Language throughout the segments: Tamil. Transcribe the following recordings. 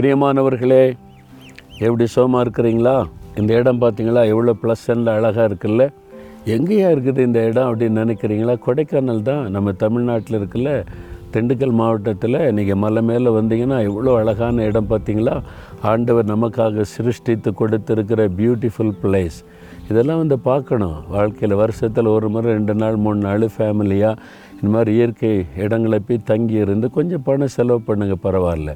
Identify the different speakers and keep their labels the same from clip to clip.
Speaker 1: பிரியமானவர்களே எப்படி சோமாக இருக்கிறீங்களா? இந்த இடம் பார்த்தீங்களா எவ்வளோ ப்ளசண்ட் அழகாக இருக்குல்ல? எங்கேயா இருக்குது இந்த இடம் அப்படின்னு நினைக்கிறீங்களா? கொடைக்கானல் தான் நம்ம தமிழ்நாட்டில் இருக்குல்ல. திண்டுக்கல் மாவட்டத்தில் நீங்கள் மலை மேலே வந்தீங்கன்னா எவ்வளோ அழகான இடம் பார்த்தீங்களா? ஆண்டவர் நமக்காக சிருஷ்டித்து கொடுத்துருக்கிற பியூட்டிஃபுல் பிளேஸ் இதெல்லாம் வந்து பார்க்கணும். வாழ்க்கையில் வருஷத்தில் ஒரு முறை ரெண்டு நாள் மூணு நாள் ஃபேமிலியாக இந்த மாதிரி இயற்கை இடங்களை போய் தங்கி இருந்து கொஞ்சம் பணம் செலவு பண்ணுங்கள் பரவாயில்ல.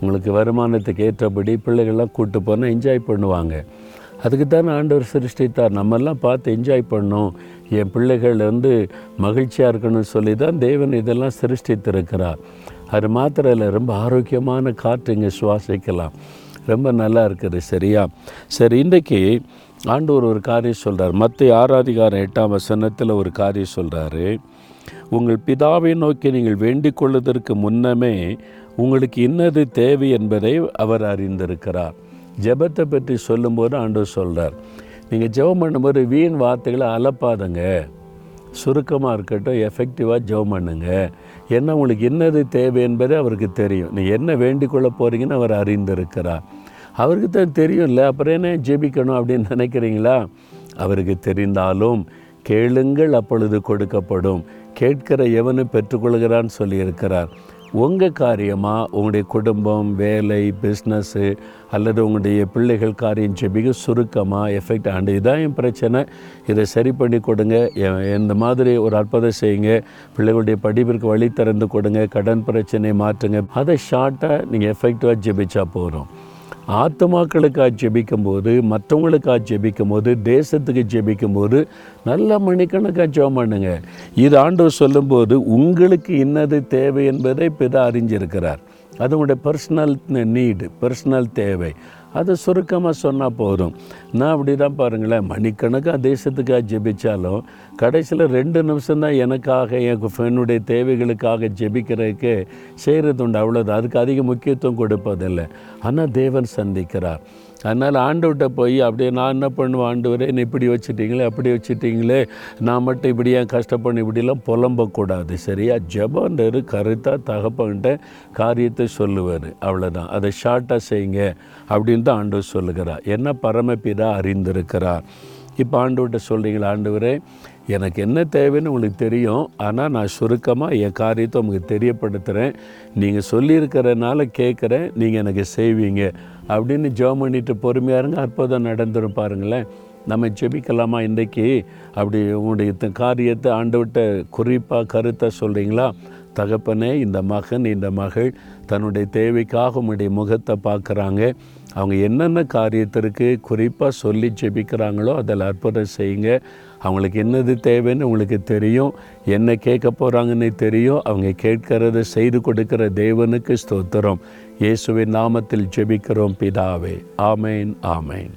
Speaker 1: உங்களுக்கு வருமானத்துக்கு ஏற்றபடி பிள்ளைகள்லாம் கூப்பிட்டு போனால் என்ஜாய் பண்ணுவாங்க. அதுக்கு தானே ஆண்டவர் சிருஷ்டித்தார். நம்மெல்லாம் பார்த்து என்ஜாய் பண்ணோம். என் பிள்ளைகள் வந்து மகிழ்ச்சியாக இருக்கணும்னு சொல்லி தான் தேவன் இதெல்லாம் சிருஷ்டித்திருக்கிறார். அது மாத்திரம் இல்லை ரொம்ப ஆரோக்கியமான காற்று இங்கே சுவாசிக்கலாம். ரொம்ப நல்லா இருக்குது சரியா? சரி இன்றைக்கு ஆண்டவர் ஒரு காரியம் சொல்கிறார் மற்ற ஆறாதிகாரம் எட்டாம் வசனத்தில் ஒரு காரியம் சொல்கிறாரு உங்கள் பிதாவை நோக்கி நீங்கள் வேண்டிக் கொள்வதற்கு முன்னமே உங்களுக்கு இன்னது தேவை என்பதை அவர் அறிந்திருக்கிறார். ஜெபத்தை பற்றி சொல்லும்போது ஆண்டவர் சொல்கிறார் நீங்கள் ஜெபம் பண்ணும்போது வீண் வார்த்தைகளை அலப்பாதுங்க. சுருக்கமாக இருக்கட்டும் எஃபெக்டிவாக ஜெபம் பண்ணுங்க. என்ன உங்களுக்கு என்னது தேவை என்பது அவருக்கு தெரியும். நீ என்ன வேண்டிக்கொள்ள போகிறீங்கன்னு அவர் அறிந்திருக்கிறார். அவருக்கு தான் தெரியும்ல அப்புறம் என்ன ஜெபிக்கணும் அப்படின்னு நினைக்கிறீங்களா? அவருக்கு தெரிந்தாலும் கேளுங்கள் அப்பொழுது கொடுக்கப்படும். கேட்கிற எவனு பெற்றுக்கொள்கிறான்னு சொல்லியிருக்கிறார். உங்கள் காரியமாக உங்களுடைய குடும்பம் வேலை பிஸ்னஸ்ஸு அல்லது உங்களுடைய பிள்ளைகள் காரியம் மிக சுருக்கமாக எஃபெக்ட் ஆண்டு. இதான் என் பிரச்சனை. இதை சரி பண்ணி கொடுங்க. இந்த மாதிரி ஒரு அற்புதம் செய்யுங்க. பிள்ளைகளுடைய படிப்பிற்கு வழி திறந்து கொடுங்க. கடன் பிரச்சனையை மாற்றுங்க. அதை ஷார்ட்டாக நீங்கள் எஃபெக்டிவாக ஜெபிச்சா போகிறோம் ஆத்மாக்களுக்காக ஜெபிக்கும் போது மற்றவங்களுக்காக ஜெபிக்கும் போது தேசத்துக்கு ஜெபிக்கும் போது நல்ல மணிக்கணக்காக ஜெபம் பண்ணுங்க. இது ஆண்டவர் சொல்லும்போது உங்களுக்கு இன்னது தேவை என்பதை பிதா அறிஞ்சிருக்கிறார். அது உங்களுடைய பர்சனல் நீடு பர்சனல் தேவை. அதை சுருக்கமாக சொன்னால் போதும். நான் அப்படி தான் பாருங்களேன். மணிக்கணக்காக தேசத்துக்காக ஜெபிச்சாலும் கடைசியில் ரெண்டு நிமிஷம் தான் எனக்காக என் என்னுடைய தேவைகளுக்காக ஜெபிக்கிறதுக்கு செய்கிறது உண்டு. அவ்வளோதான் அதுக்கு அதிக முக்கியத்துவம் கொடுப்பதில்லை. ஆனால் தேவன் சந்திக்கிறார். அதனால் ஆண்டுகிட்ட போய் அப்படியே நான் என்ன பண்ணுவேன் ஆண்டு என்னை இப்படி வச்சுட்டிங்களே அப்படி வச்சுட்டிங்களே? நான் மட்டும் இப்படி ஏன் கஷ்டப்பண்ணு இப்படிலாம் புலம்பக்கூடாது. சரியா? ஜபன்றது கருத்தாக தகப்பன்கிட்ட காரியத்தை சொல்லுவார். அவ்வளோதான் அதை ஷார்ட்டாக செய்யுங்க அப்படின்னு தான் ஆண்டவர் சொல்லுகிறார். என்ன பரமபிதா அறிந்திருக்கிறார். இப்போ ஆண்டவர்கிட்ட சொல்கிறீங்களா ஆண்டவரே எனக்கு என்ன தேவைன்னு உங்களுக்கு தெரியும் ஆனால் நான் சுருக்கமாக என் காரியத்தை உங்களுக்கு தெரியப்படுத்துகிறேன் நீங்கள் சொல்லியிருக்கிறனால கேட்குறேன் நீங்கள் எனக்கு செய்வீங்க. அப்படின்னு ஜெபம் பண்ணிட்டு பொறுமையாக இருங்க அற்புதம் நடந்துரும் பாருங்களேன். நம்ம ஜெபிக்கலாமா இன்றைக்கி? அப்படி உங்களுடைய காரியத்தை ஆண்டவர்கிட்ட குறிப்பாக கருத்தை சொல்கிறீங்களா தகப்பனே இந்த மகன் இந்த மகள் தன்னுடைய தேவைக்காக உங்களுடைய முகத்தை பார்க்குறாங்க. அவங்க என்னென்ன காரியத்திற்கு குறிப்பாக சொல்லி ஜெபிக்கிறாங்களோ அதில் அற்புதம் செய்யுங்க. அவங்களுக்கு என்னது தேவைன்னு உங்களுக்கு தெரியும். என்ன கேட்க போகிறாங்கன்னு தெரியும். அவங்க கேட்கறத செய்து கொடுக்கிற தேவனுக்கு ஸ்தோத்திரம். இயேசுவின் நாமத்தில் ஜெபிக்கிறோம் பிதாவே. ஆமேன் ஆமேன்.